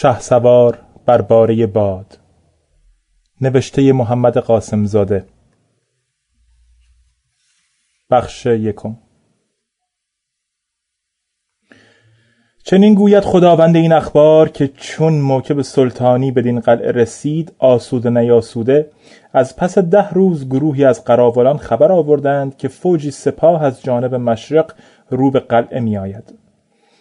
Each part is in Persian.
شهسوار بر باره باد. نوشته محمد قاسم زاده بخش یکم. چنین گوید خداوند این اخبار که چون موکب سلطانی بدین قلعه رسید آسوده نیاسوده از پس ده روز گروهی از قراولان خبر آوردند که فوجی سپاه از جانب مشرق رو به قلعه می آید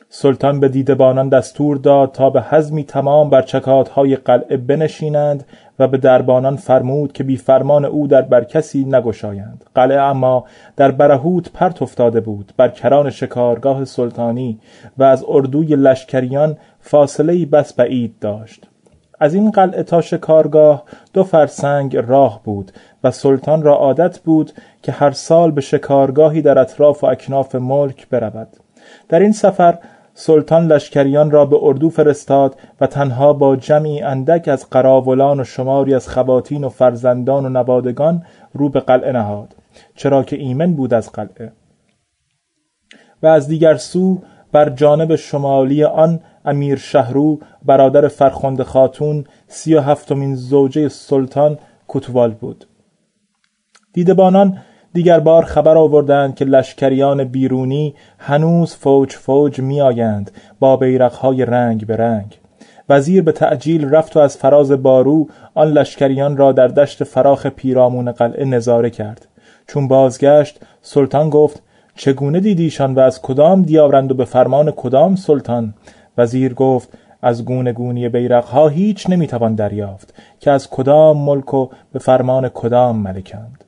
سلطان به دیدبانان دستور داد تا به حزمی تمام بر چکاتهای قلعه بنشینند و به دربانان فرمود که بی فرمان او در بر کسی نگشایند. قلعه اما در برهوت پرت افتاده بود بر کران شکارگاه سلطانی و از اردوی لشکریان فاصله بس بعید داشت. از این قلعه تا شکارگاه دو فرسنگ راه بود و سلطان را عادت بود که هر سال به شکارگاهی در اطراف و اکناف ملک برود. در این سفر سلطان لشکریان را به اردو فرستاد و تنها با جمعی اندک از قراولان و شماری از خواتین و فرزندان و نوادگان رو به قلعه نهاد چرا که ایمن بود از قلعه. و از دیگر سو بر جانب شمالی آن امیر شهرو برادر فرخنده خاتون سی و هفتمین زوجه سلطان کتوال بود. دیدبانان دیگر بار خبر آوردند که لشکریان بیرونی هنوز فوج فوج می آیند با بیرقهای رنگ به رنگ. وزیر به تعجیل رفت و از فراز بارو آن لشکریان را در دشت فراخ پیرامون قلعه نظاره کرد. چون بازگشت سلطان گفت چگونه دیدیشان و از کدام دیارند و به فرمان کدام سلطان؟ وزیر گفت از گونه گونی بیرقها هیچ نمی‌توان دریافت که از کدام ملک و به فرمان کدام ملکند.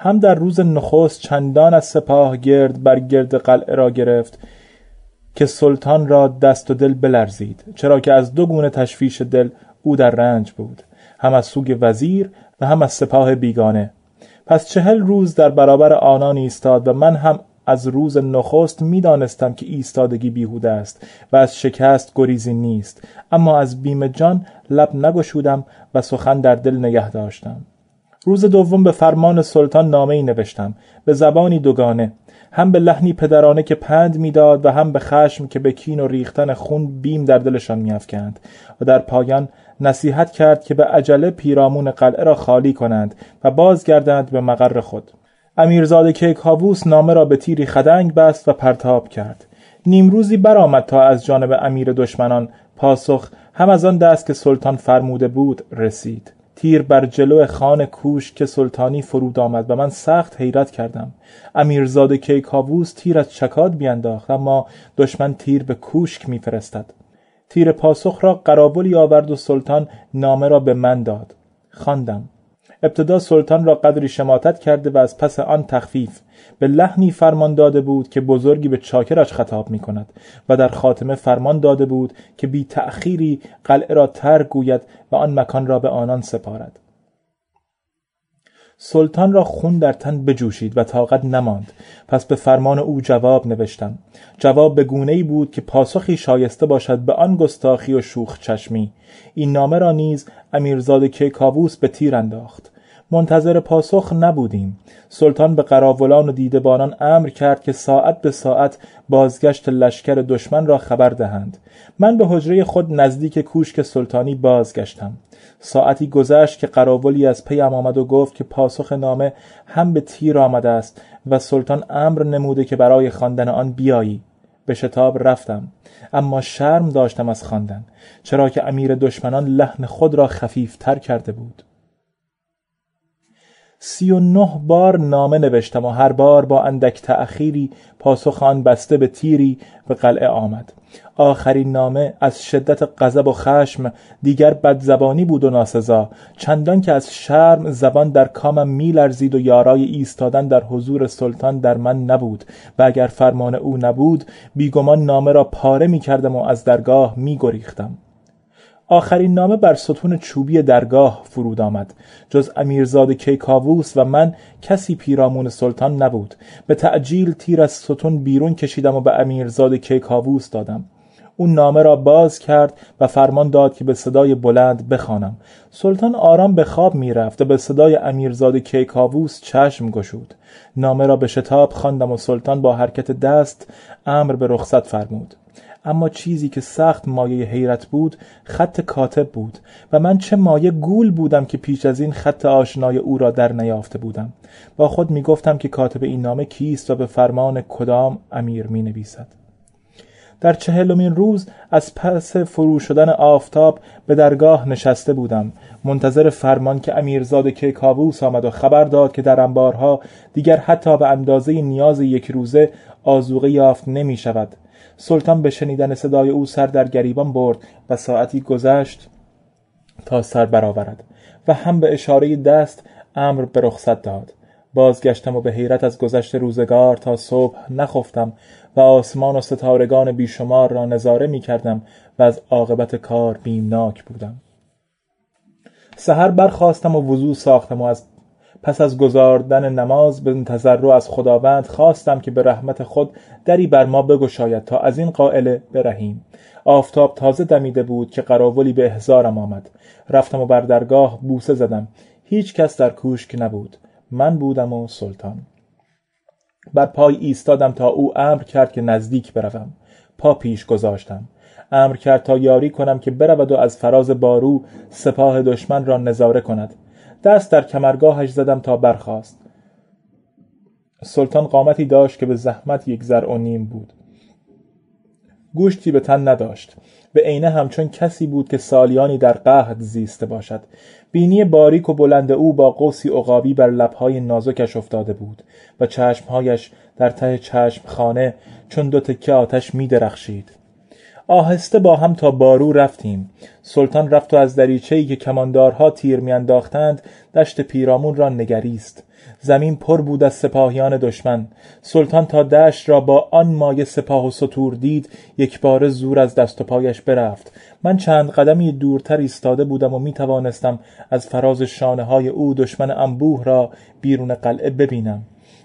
هم در روز نخست چندان از سپاه گرد بر گرد قلعه را گرفت که سلطان را دست و دل بلرزید چرا که از دو گونه تشویش دل او در رنج بود هم از سوگ وزیر و هم از سپاه بیگانه. پس چهل روز در برابر آنان ایستاد و من هم از روز نخست می‌دانستم که ایستادگی بیهوده است و از شکست گریزی نیست اما از بیم جان لب نگشودم و سخن در دل نگه داشتم. روز دوم به فرمان سلطان نامه ای نوشتم به زبانی دوگانه هم به لحنی پدرانه که پند می‌داد و هم به خشم که به کین و ریختن خون بیم در دلشان میافکند و در پایان نصیحت کرد که به عجله پیرامون قلعه را خالی کنند و بازگردند به مقر خود. امیرزاده کیکاووس نامه را به تیری خدنگ بست و پرتاب کرد. نیمروزی برآمد تا از جانب امیر دشمنان پاسخ هم از آن دست که سلطان فرموده بود رسید. تیر بر جلو خان کوش که سلطانی فرود آمد و من سخت حیرت کردم. امیرزاده کیکاووس تیر از چکاد بیانداخت اما دشمن تیر به کوشک میفرستد. تیر پاسخ را قرابلی آورد و سلطان نامه را به من داد. خواندم. ابتدا سلطان را قدری شماتت کرده و از پس آن تخفیف به لحنی فرمان داده بود که بزرگی به چاکرش خطاب می کند و در خاتمه فرمان داده بود که بی تأخیری قلعه را ترک گوید و آن مکان را به آنان سپارد. سلطان را خون در تن بجوشید و طاقت نماند. پس به فرمان او جواب نوشتم. جواب به گونه ای بود که پاسخی شایسته باشد به آن گستاخی و شوخ چشمی. این نامه را نیز امیرزاده کیکاووس به تیر انداخت. منتظر پاسخ نبودیم. سلطان به قراولان و دیدبانان امر کرد که ساعت به ساعت بازگشت لشکر دشمن را خبر دهند. من به حجره خود نزدیک کوشک سلطانی بازگشتم. ساعتی گذشت که قراولی از پیم آمد و گفت که پاسخ نامه هم به تیر آمده است و سلطان امر نموده که برای خواندن آن بیایی. به شتاب رفتم اما شرم داشتم از خواندن چرا که امیر دشمنان لحن خود را خفیفتر کرده بود. سی و نه بار نامه نوشتم و هر بار با اندک تأخیری پاسخ آن بسته به تیری به قلعه آمد. آخرین نامه از شدت غضب و خشم دیگر بدزبانی بود و ناسزا. چندان که از شرم زبان در کامم میلرزید و یارای ایستادن در حضور سلطان در من نبود و اگر فرمان او نبود بیگمان نامه را پاره می کردم و از درگاه می گریختم آخرین نامه بر ستون چوبی درگاه فرود آمد. جز امیرزاده کیکاووس و من کسی پیرامون سلطان نبود. به تعجیل تیر از ستون بیرون کشیدم و به امیرزاده کیکاووس دادم. اون نامه را باز کرد و فرمان داد که به صدای بلند بخوانم. سلطان آرام به خواب می‌رفت و به صدای امیرزاده کیکاووس چشم گشود. نامه را به شتاب خواندم و سلطان با حرکت دست امر به رخصت فرمود. اما چیزی که سخت مایه حیرت بود خط کاتب بود و من چه مایه گول بودم که پیش از این خط آشنای او را در نیافته بودم. با خود می گفتم که کاتب این نامه کیست و به فرمان کدام امیر می نویسد در چهلمین روز از پس فرو شدن آفتاب به درگاه نشسته بودم. منتظر فرمان که امیرزاد کیکاووس آمد و خبر داد که در انبارها دیگر حتی به اندازه نیاز یک روزه آزوغه یافت نمی شود سلطان به شنیدن صدای او سر در گریبان برد و ساعتی گذشت تا سر برآورد و هم به اشاره دست امر به رخصت داد. بازگشتم و به حیرت از گذشت روزگار تا صبح نخفتم و آسمان و ستارگان بیشمار را نظاره می کردم و از عاقبت کار بیمناک بودم. سحر برخواستم و وضوع ساختم و از پس از گذاردن نماز به تضرع از خداوند خواستم که به رحمت خود دری بر ما بگشاید تا از این قائله برهیم. آفتاب تازه دمیده بود که قراولی به احزارم آمد. رفتم و بر درگاه بوسه زدم. هیچ کس در کوشک نبود. من بودم و سلطان. بر پای ایستادم تا او امر کرد که نزدیک بروم. پا پیش گذاشتم. امر کرد تا یاری کنم که برود و از فراز بارو سپاه دشمن را نظاره کند. دست در کمرگاهش زدم تا برخاست. سلطان قامتی داشت که به زحمت یک زر و نیم بود. گوشتی به تن نداشت. به عینه همچون کسی بود که سالیانی در قهد زیسته باشد. بینی باریک و بلند او با قوسی عقابی بر لبهای نازکش افتاده بود و چشمهایش در ته چشم خانه چون دو تکه آتش می درخشید آهسته با هم تا بارو رفتیم. سلطان رفت و از دریچه‌ای که کماندارها تیر میانداختند دشت پیرامون را نگریست. زمین پر بود از سپاهیان دشمن. سلطان تا دشت را با آن مایه سپاه و سطور دید یک بار زور از دست و پایش برفت. من چند قدمی دورتر ایستاده بودم و می توانستم از فراز شانه های او دشمن انبوه را بیرون قلعه ببینم.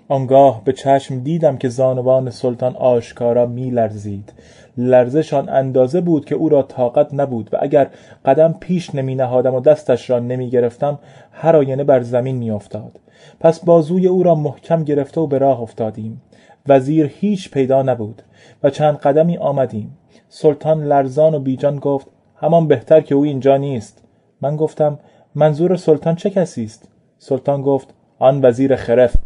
آنگاه به چشم دیدم که زانوان سلطان آشکارا می لرزید لرزشان اندازه بود که او را طاقت نبود و اگر قدم پیش نمی نهادم و دستش را نمی گرفتم هر آینه بر زمین می افتاد. پس بازوی او را محکم گرفته و به راه افتادیم. وزیر هیچ پیدا نبود و چند قدمی آمدیم. سلطان لرزان و بیجان گفت همان بهتر که او اینجا نیست. من گفتم منظور سلطان چه کسی است؟ سلطان گفت آن وزیر خرفت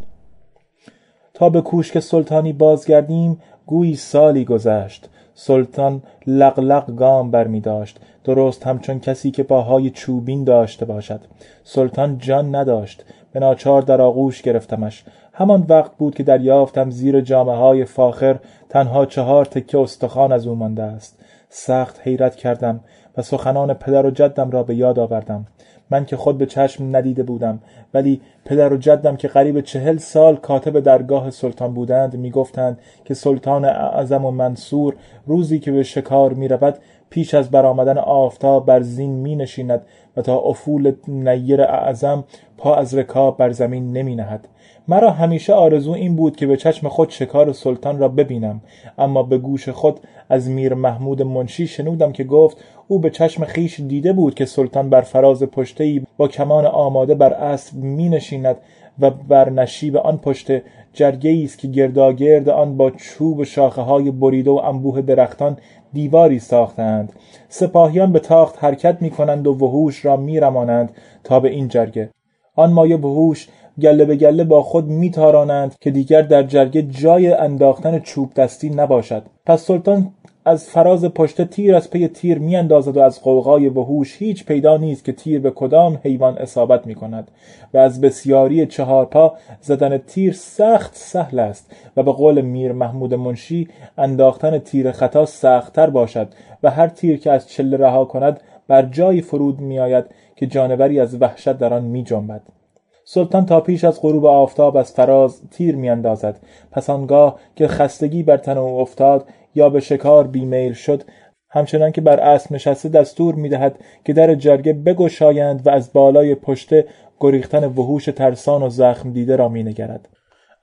تا به کوشک سلطانی بازگردیم گویی سالی گذشت. سلطان لقلق گام بر می داشت درست همچون کسی که پاهای چوبین داشته باشد. سلطان جان نداشت. به ناچار در آغوش گرفتمش. همان وقت بود که دریافتم زیر جامعه های فاخر. تنها چهار تکه استخوان از او مانده است. سخت حیرت کردم و سخنان پدر و جدم را به یاد آوردم. من که خود به چشم ندیده بودم ولی پدر و جدم که قریب چهل سال کاتب درگاه سلطان بودند می‌گفتند که سلطان اعظم و منصور روزی که به شکار می رود پیش از برآمدن آفتاب بر زین می نشیند و تا افول نیر اعظم پا از رکاب بر زمین نمی نهد مرا همیشه آرزو این بود که به چشم خود شکار سلطان را ببینم اما به گوش خود از میر محمود منشی شنودم که گفت او به چشم خیش دیده بود که سلطان بر فراز پشته با کمان آماده بر اسب می نشیند و بر نشیب آن پشت جرگه است که گرداگرد آن با چوب شاخه های بریده و انبوه درختان دیواری ساختند. سپاهیان به تاخت حرکت می کنند و وحوش را می رمانند تا به این جرگه. آن مایه وحوش گله به گله با خود میتارانند که دیگر در جرگه جای انداختن چوب دستی نباشد. پس سلطان از فراز پشت تیر از پی تیر میاندازد و از قوقای وحوش هیچ پیدا نیست که تیر به کدام حیوان اصابت می کند و از بسیاری چهارپا زدن تیر سخت سهل است و به قول میر محمود منشی انداختن تیر خطا سختتر باشد و هر تیر که از چله رها کند بر جایی فرود می آید که جانوری از وحشت در آن می جنبد. سلطان تا پیش از غروب آفتاب از فراز تیر میاندازد پس آنگاه که خستگی بر تن او افتاد یا به شکار بیمیل شد همچنان که بر اسب نشسته دستور می‌دهد که در جرگه بگشایند و از بالای پشته گریختن وحوش ترسان و زخم دیده را مینگرد.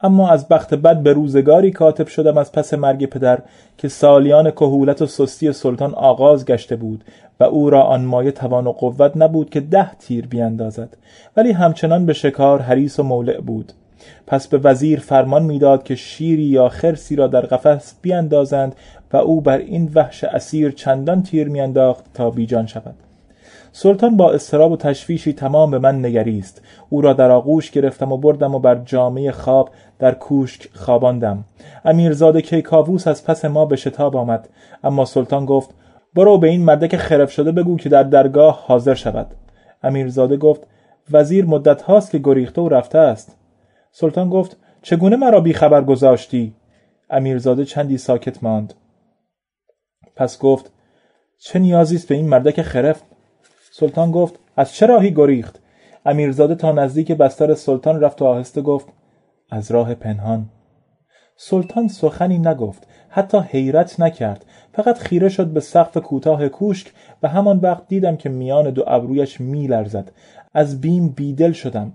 اما از بخت بد به روزگاری کاتب شدم از پس مرگ پدر که سالیان کهولت و سستی سلطان آغاز گشته بود و او را آن مایه توان و قوت نبود که ده تیر بیاندازد ولی همچنان به شکار حریص و مولع بود. پس به وزیر فرمان می‌داد که شیری یا خرسی را در قفس بیاندازند و او بر این وحش اسیر چندان تیر میانداخت تا بیجان شود. سلطان با استراب و تشویشی تمام به من نگریست. او را در آغوش گرفتم و بردم و بر جامعه خواب در کوشک خواباندم. امیرزاده کیکاووس از پس ما به شتاب آمد. اما سلطان گفت برو به این مردک خرف شده بگو که در درگاه حاضر شود. امیرزاده گفت وزیر مدت هاست که گریخته و رفته است. سلطان گفت چگونه مرا بی خبر گذاشتی؟ امیرزاده چندی ساکت ماند. پس گفت چه نیازی است به این مردک خرف سلطان گفت از چه راهی گریخت؟ امیرزاده تا نزدیک بستر سلطان رفت و آهسته گفت از راه پنهان. سلطان سخنی نگفت حتی حیرت نکرد. فقط خیره شد به سقف کوتاه کوشک. و همان وقت دیدم که میان دو ابرویش میلرزد. از بیم بیدل شدم.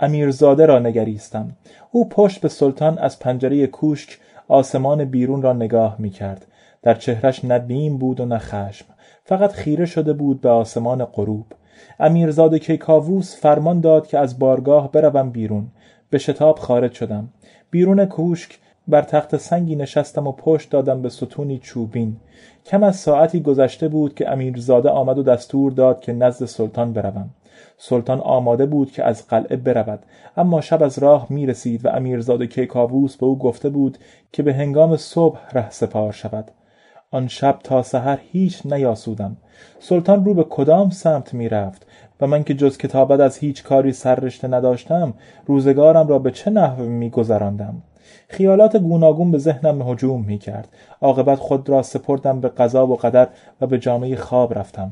امیرزاده را نگریستم. او پشت به سلطان از پنجره کوشک آسمان بیرون را نگاه می کرد در چهرش نه بیم بود و نه خشم. فقط خیره شده بود به آسمان غروب. امیرزاده کیکاووس فرمان داد که از بارگاه بروم بیرون. به شتاب خارج شدم. بیرون کوشک بر تخت سنگی نشستم و پشت دادم به ستونی چوبین. کم از ساعتی گذشته بود که امیرزاده آمد و دستور داد که نزد سلطان بروم. سلطان آماده بود که از قلعه برود. اما شب از راه می رسید و امیرزاده کیکاووس به او گفته بود که به هنگام صبح ره سپار شود. آن شب تا سحر هیچ نیاسودم. سلطان رو به کدام سمت می رفت و من که جز کتابت از هیچ کاری سررشته نداشتم روزگارم را به چه نحو می گذراندم خیالات گوناگون به ذهنم هجوم می کرد عاقبت خود را سپردم به قضا و قدر و به جامعه خواب رفتم.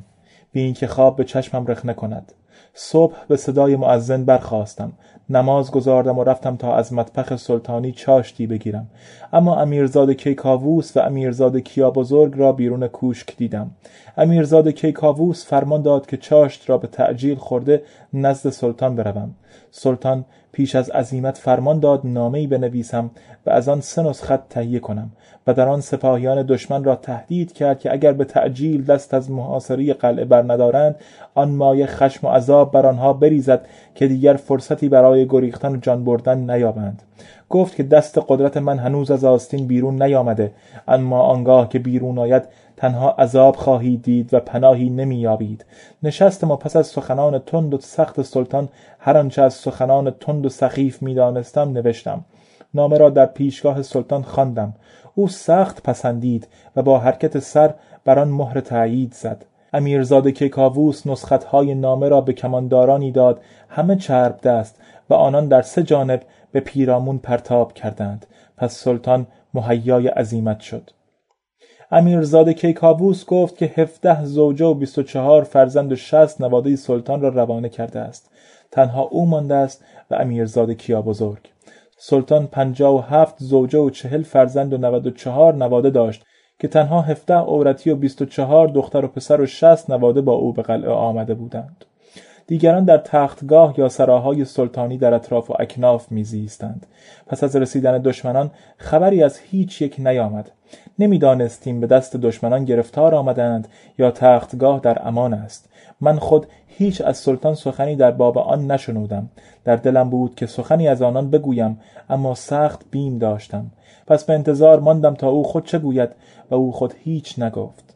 بی اینکه خواب به چشمم رخنه کند صبح به صدای معزن برخواستم نماز گذاردم و رفتم تا از مطبخ سلطانی چاشتی بگیرم. اما امیرزاد کیکاووس و امیرزاد کیا بزرگ را بیرون کوشک دیدم. امیرزاد کیکاووس فرمان داد که چاشت را به تعجیل خورده نزد سلطان بروم. سلطان پیش از عزیمت فرمان داد نامه‌ای بنویسم و از آن سه نسخت تهیه کنم و در آن سپاهیان دشمن را تهدید کرد که اگر به تعجیل دست از محاصره قلعه برندارند آن مایه خشم و عذاب بر آنها بریزد که دیگر فرصتی برای گریختن و جان بردن نیابند. گفت که دست قدرت من هنوز از آستین بیرون نیامده اما آنگاه که بیرون آید تنها عذاب خواهید دید و پناهی نمییابید. نشستم و پس از سخنان تند و سخت سلطان هر آنچه از سخنان تند و سخیف می‌دانستم نوشتم. نامه را در پیشگاه سلطان خواندم. او سخت پسندید و با حرکت سر بر آن مهر تایید زد. امیرزاده کیکاووس نسختهای نامه را به کماندارانی داد. همه چرب دست و آنان در سه جانب به پیرامون پرتاب کردند. پس سلطان مهیای عزیمت شد. امیرزاده کیکاووس گفت که هفده زوجه و بیست و چهار فرزند و شست نواده سلطان را روانه کرده است. تنها او مانده است و امیرزاده کیا بزرگ. سلطان پنجاه و هفت زوجه و چهل فرزند و نود و چهار نواده داشت که تنها هفده عورتی و بیست و چهار دختر و پسر و شست نواده با او به قلعه آمده بودند. دیگران در تختگاه یا سراهای سلطانی در اطراف و اکناف میزیستند. پس از رسیدن دشمنان خبری از هیچ یک نیامد. نمی‌دانستیم به دست دشمنان گرفتار آمدند یا تختگاه در امان است. من خود هیچ از سلطان سخنی در باب آن نشنودم. در دلم بود که سخنی از آنان بگویم اما سخت بیم داشتم. پس به انتظار ماندم تا او خود چه گوید و او خود هیچ نگفت.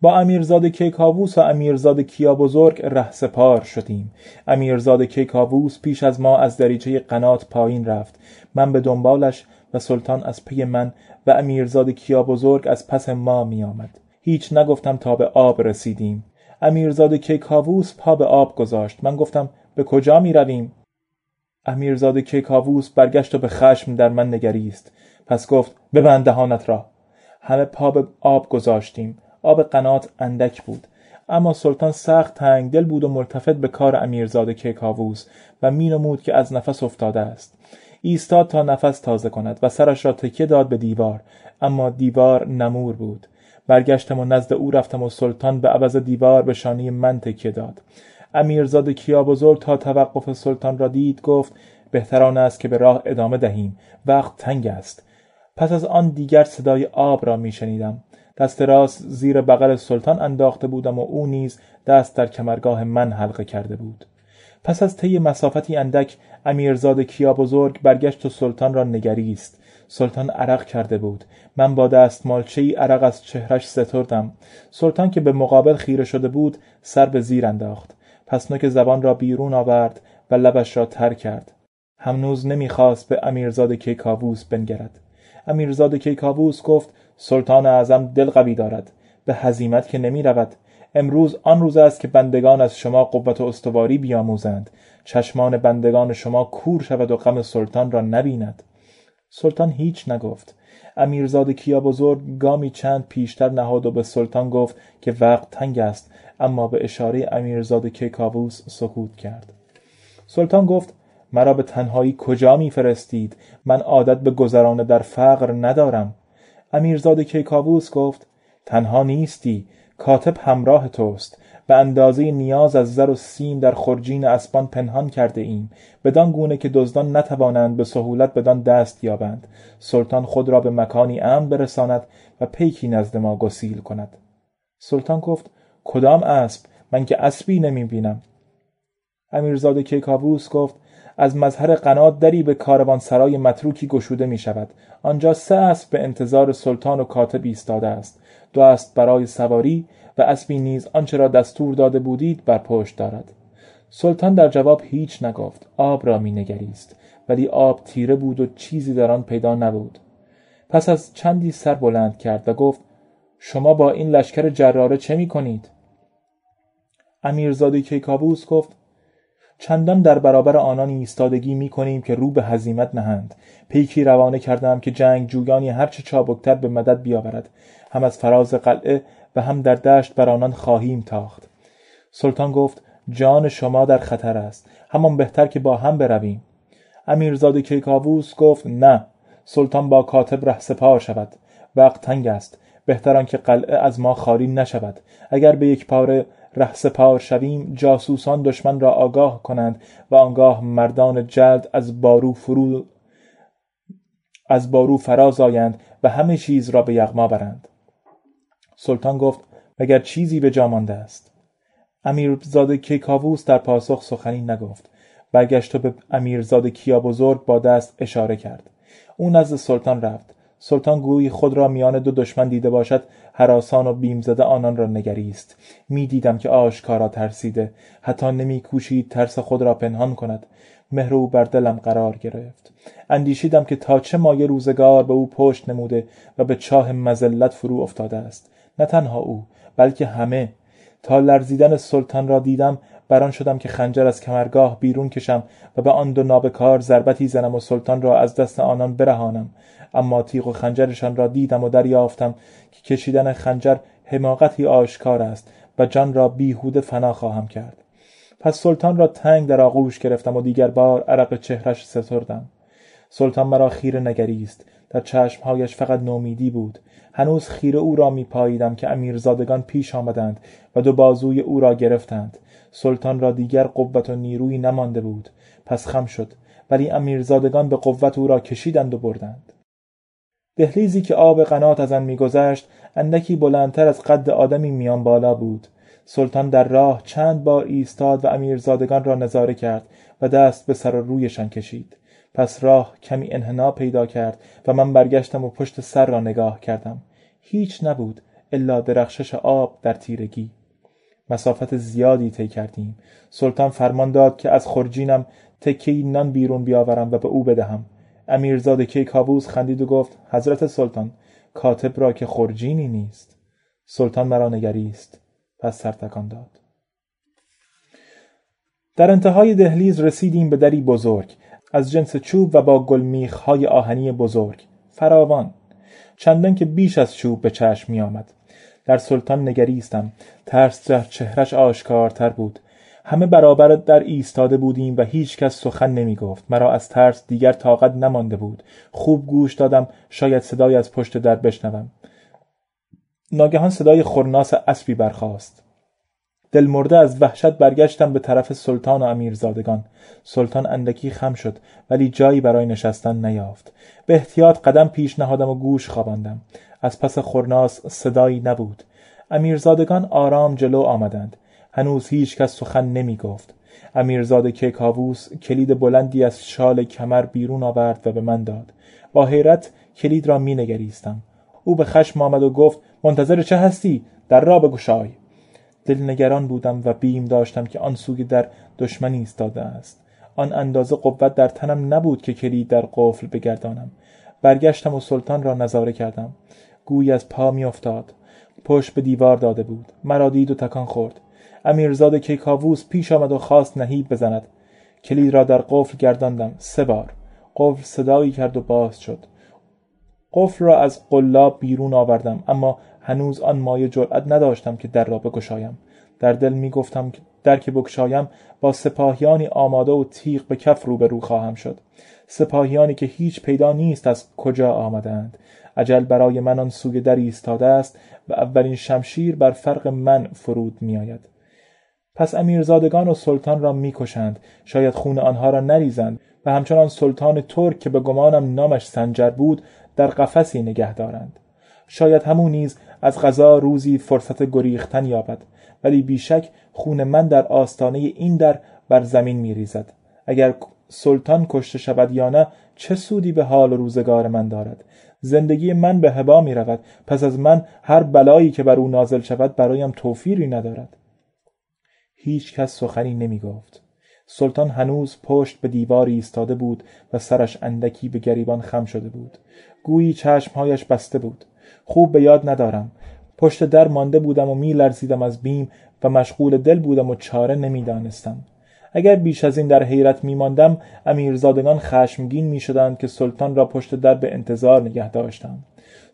با امیرزاد کیکاووس و امیرزاد کیا بزرگ ره سپار شدیم. امیرزاد کیکاووس پیش از ما از دریچه قنات پایین رفت. من به دنبالش و سلطان از پی من و امیرزاد کیا بزرگ از پس ما می آمد. هیچ نگفتم تا به آب رسیدیم. امیرزاد کیکاووس پا به آب گذاشت. من گفتم به کجا می رویم؟ امیرزاد کیکاووس برگشت و به خشم در من نگریست. پس گفت ببند دهانت را. همه پا به آب گذاشتیم. آب قنات اندک بود. اما سلطان سخت تنگ دل بود و ملتفت به کار امیرزاد کیکاووس و مینمود که از نفس افتاده است. ایستاد تا نفس تازه کند و سرش را تکیه داد به دیوار. اما دیوار نمور بود. برگشتم و نزد او رفتم و سلطان به عوض دیوار به شانی من تکیه داد. امیرزاد کیا بزرگ تا توقف سلطان را دید گفت بهتران است که به راه ادامه دهیم. وقت تنگ است. پس از آن دیگر صدای آب را میشنیدم. دست راست زیر بغل سلطان انداخته بودم و او نیز دست در کمرگاه من حلقه کرده بود. پس از طی مسافتی اندک امیرزاد کیا بزرگ برگشت و سلطان را نگریست. سلطان عرق کرده بود. من با دستمالچه ای عرق از چهرش ستردم. سلطان که به مقابل خیره شده بود سر به زیر انداخت. پس نوک زبان را بیرون آورد و لبش را تر کرد. همنوز نمی‌خواست به امیرزاد کیکاووس بنگرد. امیرزاد کیکاووس گفت سلطان اعظم دل قوی دارد. به هزیمت که نمی رود امروز آن روز است که بندگان از شما قوت و استواری بیاموزند. چشمان بندگان شما کور شود و غم سلطان را نبیند. سلطان هیچ نگفت. امیرزاد کیا بزرگ گامی چند پیشتر نهاد و به سلطان گفت که وقت تنگ است. اما به اشاره امیرزاد کیکاووس سکوت کرد. سلطان گفت مرا به تنهایی کجا میفرستید؟ من عادت به گذرانه در فقر ندارم. امیرزاد کیکاووس گفت تنها نیستی کاتب همراه توست. به اندازه نیاز از زر و سیم در خرجین اسبان پنهان کرده ایم. بدان گونه که دزدان نتوانند به سهولت بدان دست یابند. سلطان خود را به مکانی امن برساند و پیکی نزد ما گسیل کند. سلطان گفت کدام اسب؟ من که اسبی نمی بینم امیرزاده کیکاووس گفت از مظهر قنات دری به سرای متروکی گشوده می شود آنجا سه اسب به انتظار سلطان و کاتب ایستاده است. دو اسب برای سواری و اسبی نیز آنچه را دستور داده بودید بر پشت دارد. سلطان در جواب هیچ نگفت. آب را می نگریست ولی آب تیره بود و چیزی در آن پیدا نبود. پس از چندی سر بلند کرد و گفت شما با این لشکر جراره چه می کنید؟ امیرزاده کیکاووس گفت چندان در برابر آنان ایستادگی می کنیم که رو به هزیمت نهند. پیکی روانه کردم که جنگ جویانی هرچه چابکتر به مدد بیاورد. هم از فراز قلعه و هم در دشت بر آنان خواهیم تاخت. سلطان گفت جان شما در خطر است. همان بهتر که با هم برویم. امیرزاده کیکاووس گفت نه سلطان با کاتب ره سپار شود. وقت تنگ است. بهتر که قلعه از ما خالی نشود. اگر به یک پاره ره سپار شویم جاسوسان دشمن را آگاه کنند و آنگاه مردان جلد از بارو فرو از بارو فراز آیند و همه چیز را به یغما برند. سلطان گفت مگر چیزی به جا مانده است؟ امیرزاده کیکاووس در پاسخ سخنی نگفت. برگشت و به امیرزاده کیا بزرگ با دست اشاره کرد. او نزد سلطان رفت. سلطان گویی خود را میان دو دشمن دیده باشد حراسان و بیم زده آنان را نگریست. می‌دیدم که آشکارا ترسیده حتی نمیکوشید ترس خود را پنهان کند. مهر او بر دلم قرار گرفت. اندیشیدم که تا چه مایه روزگار به او پشت نموده و به چاه مزلت فرو افتاده است. نه تنها او بلکه همه. تا لرزیدن سلطان را دیدم بران شدم که خنجر از کمرگاه بیرون کشم و به آن دو نابکار ضربتی زنم و سلطان را از دست آنان برهانم. اما تیغ و خنجرشان را دیدم و دریافتم که کشیدن خنجر حماقتی آشکار است و جان را بیهوده فنا خواهم کرد. پس سلطان را تنگ در آغوش گرفتم و دیگر بار عرق چهرش ستردم. سلطان مرا خیره نگریست در چشمهایش فقط نومیدی بود. هنوز خیره او را میپاییدم که امیرزادگان پیش آمدند و دو بازوی او را گرفتند. سلطان را دیگر قوت و نیرویی نمانده بود. پس خم شد. ولی امیرزادگان به قوت او را کشیدند و بردند. دهلیزی که آب قنات از آن میگذشت اندکی بلندتر از قد آدمی میان بالا بود. سلطان در راه چند بار ایستاد و امیرزادگان را نظاره کرد و دست به سر و رویشان کشید. پس راه کمی انحنا پیدا کرد و من برگشتم و پشت سر را نگاه کردم. هیچ نبود الا درخشش آب در تیرگی. مسافت زیادی طی کردیم. سلطان فرمان داد که از خرجینم تکی نان بیرون بیاورم و به او بدهم. امیرزاده کیکاووس خندید و گفت حضرت سلطان کاتب را که خرجینی نیست. سلطان مرا نگریست. پس سرتکان داد. در انتهای دهلیز رسیدیم به دری بزرگ. از جنس چوب و با های آهنی بزرگ. فراوان. چندان که بیش از چوب به چشم می آمد. در سلطان نگریستم. ترس در چهرش آشکارتر بود. همه برابر در ایستاده بودیم و هیچ کس سخن نمی گفت مرا از ترس دیگر طاقت نمانده بود. خوب گوش دادم. شاید صدای از پشت در بشنوم. ناگهان صدای خورناس اسبی برخاست. دلمرده از وحشت برگشتم به طرف سلطان و امیرزادگان. سلطان اندکی خم شد ولی جایی برای نشستن نیافت. به احتیاط قدم پیش نهادم و گوش خواباندم. از پس خورناس صدایی نبود. امیرزادگان آرام جلو آمدند. هنوز هیچ کس سخن نمی گفت امیرزاده کیکاووس کلید بلندی از شال کمر بیرون آورد و به من داد. با حیرت کلید را می نگریستم او به خشم آمد و گفت منتظر چه هستی؟ در را بگشای. دلنگران بودم و بیم داشتم که آن سوی در دشمنی ایستاده است. آن اندازه قوت در تنم نبود که کلید در قفل بگردانم. برگشتم و سلطان را نظاره کردم. گوی از پا میافتاد. پشت به دیوار داده بود. مرا دید و تکان خورد. امیرزاد کیکاووس پیش آمد و خواست نهیب بزند. کلید را در قفل گرداندم. سه بار. قفل صدایی کرد و باز شد. قفل را از قلاب بیرون آوردم اما هنوز آن مایه جرأت نداشتم که در را بگشایم. در دل می گفتم که در که بگشایم با سپاهیانی آماده و تیغ به کف روبرو خواهم شد. سپاهیانی که هیچ پیدا نیست از کجا آمدند. عجل برای من آن سوی در ایستاده است و اولین شمشیر بر فرق من فرود میآید پس امیرزادگان و سلطان را می‌کشند. شاید خون آنها را نریزند. و همچنان سلطان ترک که به گمانم نامش سنجر بود در قفسی نگه دارند. شاید همون نیز از غذا روزی فرصت گریختن یابد. ولی بیشک خون من در آستانه این در بر زمین میریزد. اگر سلطان کشته شود یا نه چه سودی به حال و روزگار من دارد؟ زندگی من به هوا می رود پس از من هر بلایی که بر او نازل شود برایم توفیری ندارد. هیچ کس سخنی نمی گفت سلطان هنوز پشت به دیواری ایستاده بود و سرش اندکی به گریبان خم شده بود. گویی چشمهایش بسته بود. خوب به یاد ندارم. پشت در مانده بودم و می لرزیدم از بیم و مشغول دل بودم و چاره نمی‌دانستم. اگر بیش از این در حیرت میماندم امیرزادگان خشمگین می‌شدند که سلطان را پشت در به انتظار نگه داشتم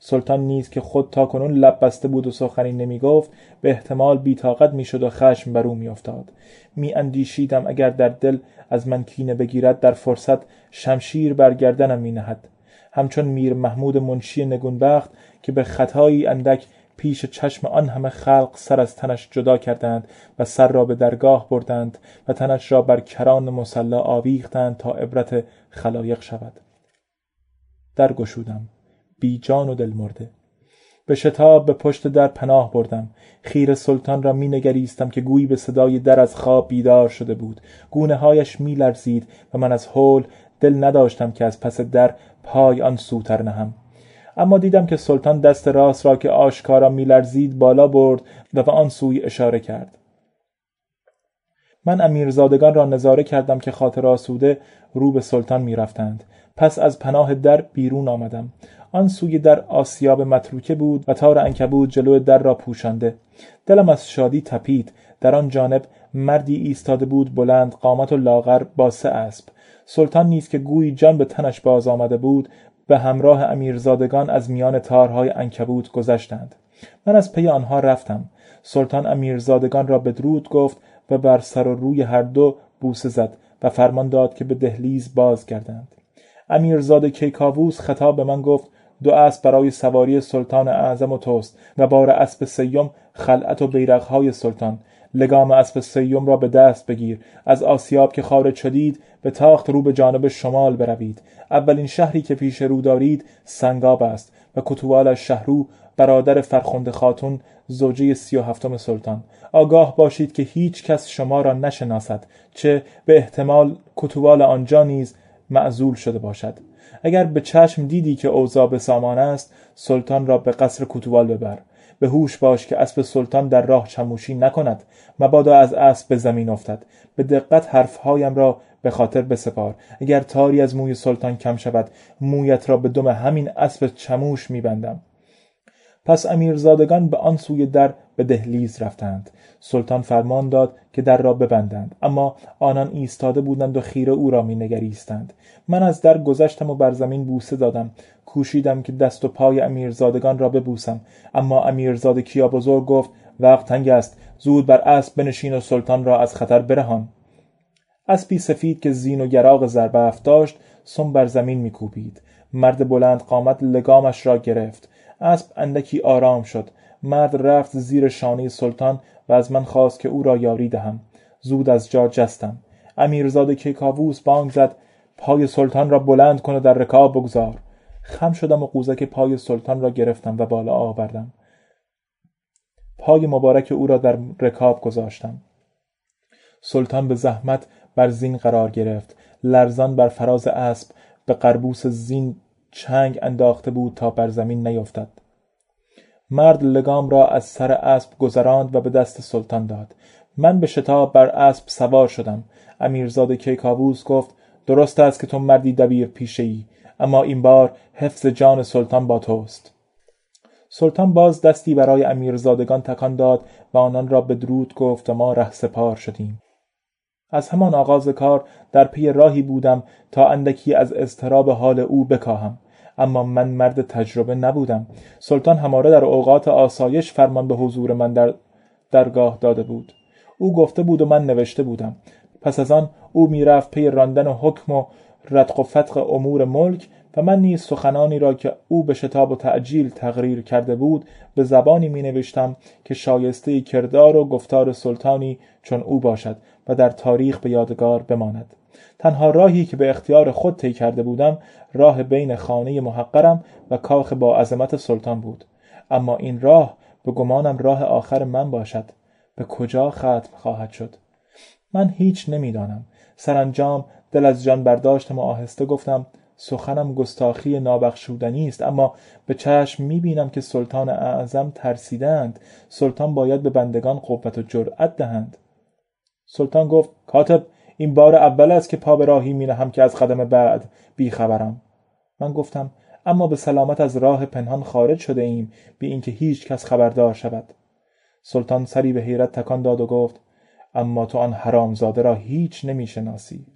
سلطان نیز که خود تا کنون لب بسته بود و سخنی نمی گفت به احتمال بیتاقت می‌شد و خشم بر او میافتاد. می اندیشیدم اگر در دل از من کینه بگیرد در فرصت شمشیر بر گردنم می نهد همچون میر محمود منشی نگونبخت که به خطایی اندک پیش چشم آن همه خلق سر از تنش جدا کردند و سر را به درگاه بردند و تنش را بر کران مسلا آویختند تا عبرت خلایق شود. در بی جان و دل مرده. به شتاب به پشت در پناه بردم. خیر سلطان را می نگریستم که گویی به صدای در از خواب بیدار شده بود. گونه هایش می لرزید و من از حول دل نداشتم که از پس در پای آن سوتر نهم. اما دیدم که سلطان دست راست را که آشکارا میلرزید بالا برد و به آن سوی اشاره کرد. من امیرزادگان را نظاره کردم که خاطر آسوده رو به سلطان می‌رفتند پس از پناه در بیرون آمدم. آن سوی در آسیاب متروکه بود و تار انکبود جلو در را پوشانده. دلم از شادی تپید. در آن جانب مردی ایستاده بود بلند قامت و لاغر با سه اسب. سلطان نیز که گویی جان به تنش باز آمده بود به همراه امیرزادگان از میان تارهای انکبوت گذشتند. من از پی آنها رفتم. سلطان امیرزادگان را بدرود گفت و بر سر و روی هر دو بوسه زد و فرمان داد که به دهلیز باز گردند امیرزاده کیکاووس خطاب به من گفت دو اسب برای سواری سلطان اعظم و توست و بار اسب سیم خلعت و بیرقهای سلطان. لگام اسب سیم را به دست بگیر. از آسیاب که خارج شدید به تاخت رو به جانب شمال بروید. اولین شهری که پیش رو دارید سنگاب است و کتوالش شهرو برادر فرخنده خاتون زوجه سی و هفتم سلطان. آگاه باشید که هیچ کس شما را نشناسد چه به احتمال کتوال آنجا نیز معزول شده باشد. اگر به چشم دیدی که اوضاع به سامان است سلطان را به قصر کتوال ببر. به هوش باش که اسب سلطان در راه چموشی نکند. مبادا از اسب به زمین افتد. به دقت حرفهایم را به خاطر بسپار. اگر تاری از موی سلطان کم شود مویت را به دم همین اسب چموش میبندم. پس امیرزادگان به آن سوی در به دهلیز رفتند. سلطان فرمان داد که در را ببندند. اما آنان ایستاده بودند و خیره او را مینگریستند. من از در گذشتم و بر زمین بوسه دادم. کوشیدم که دست و پای امیرزادگان را ببوسم. اما امیرزاده کیا بزرگ گفت وقت تنگ است. زود بر اسب بنشین و سلطان را از خطر برهان. اسبی سفید که زین و گراغ زربفت داشت سم بر زمین میکوبید. مرد بلند قامت لگامش را گرفت. اسب اندکی آرام شد. مرد رفت زیر شانه سلطان و از من خواست که او را یاری دهم. زود از جا جستم. امیرزاده کیکاووس بانگ زد پای سلطان را بلند کن و در رکاب بگذار. خم شدم و قوزک پای سلطان را گرفتم و بالا آوردم. پای مبارک او را در رکاب گذاشتم. سلطان به زحمت بر زین قرار گرفت. لرزان بر فراز اسب به قربوس زین چنگ انداخته بود تا بر زمین نیفتد. مرد لگام را از سر اسب گذراند و به دست سلطان داد. من به شتاب بر اسب سوار شدم. امیرزاده کیکاووس گفت درست است که تو مردی دبیر پیشه ای اما این بار حفظ جان سلطان با توست. سلطان باز دستی برای امیرزادگان تکان داد و آنان را به درود گفت و ما ره سپار شدیم. از همان آغاز کار در پی راهی بودم تا اندکی از اضطراب حال او بکاهم. اما من مرد تجربه نبودم. سلطان هماره در اوقات آسایش فرمان به حضور من در درگاه داده بود. او گفته بود و من نوشته بودم. پس از آن او می‌رفت پی راندن و حکم و رتق و فتق امور ملک و من نیز سخنانی را که او به شتاب و تعجیل تقریر کرده بود به زبانی می نوشتم که شایسته کردار و گفتار سلطانی چون او باشد و در تاریخ به یادگار بماند. تنها راهی که به اختیار خود طی کرده بودم راه بین خانه محقرم و کاخ با عظمت سلطان بود. اما این راه به گمانم راه آخر من باشد. به کجا ختم خواهد شد؟ من هیچ نمی‌دانم. سرانجام دل از جان برداشتم و آهسته گفتم سخنم گستاخی نابخشودنی است اما به چشم می‌بینم که سلطان اعظم ترسیدند. سلطان باید به بندگان قوت و جرأت دهند. سلطان گفت کاتب این بار اول است که پا به راهی می نهم که از قدم بعد بیخبرم. من گفتم اما به سلامت از راه پنهان خارج شده ایم بی اینکه هیچ کس خبردار شود. سلطان سری به حیرت تکان داد و گفت اما تو آن حرامزاده را هیچ نمی‌شناسی.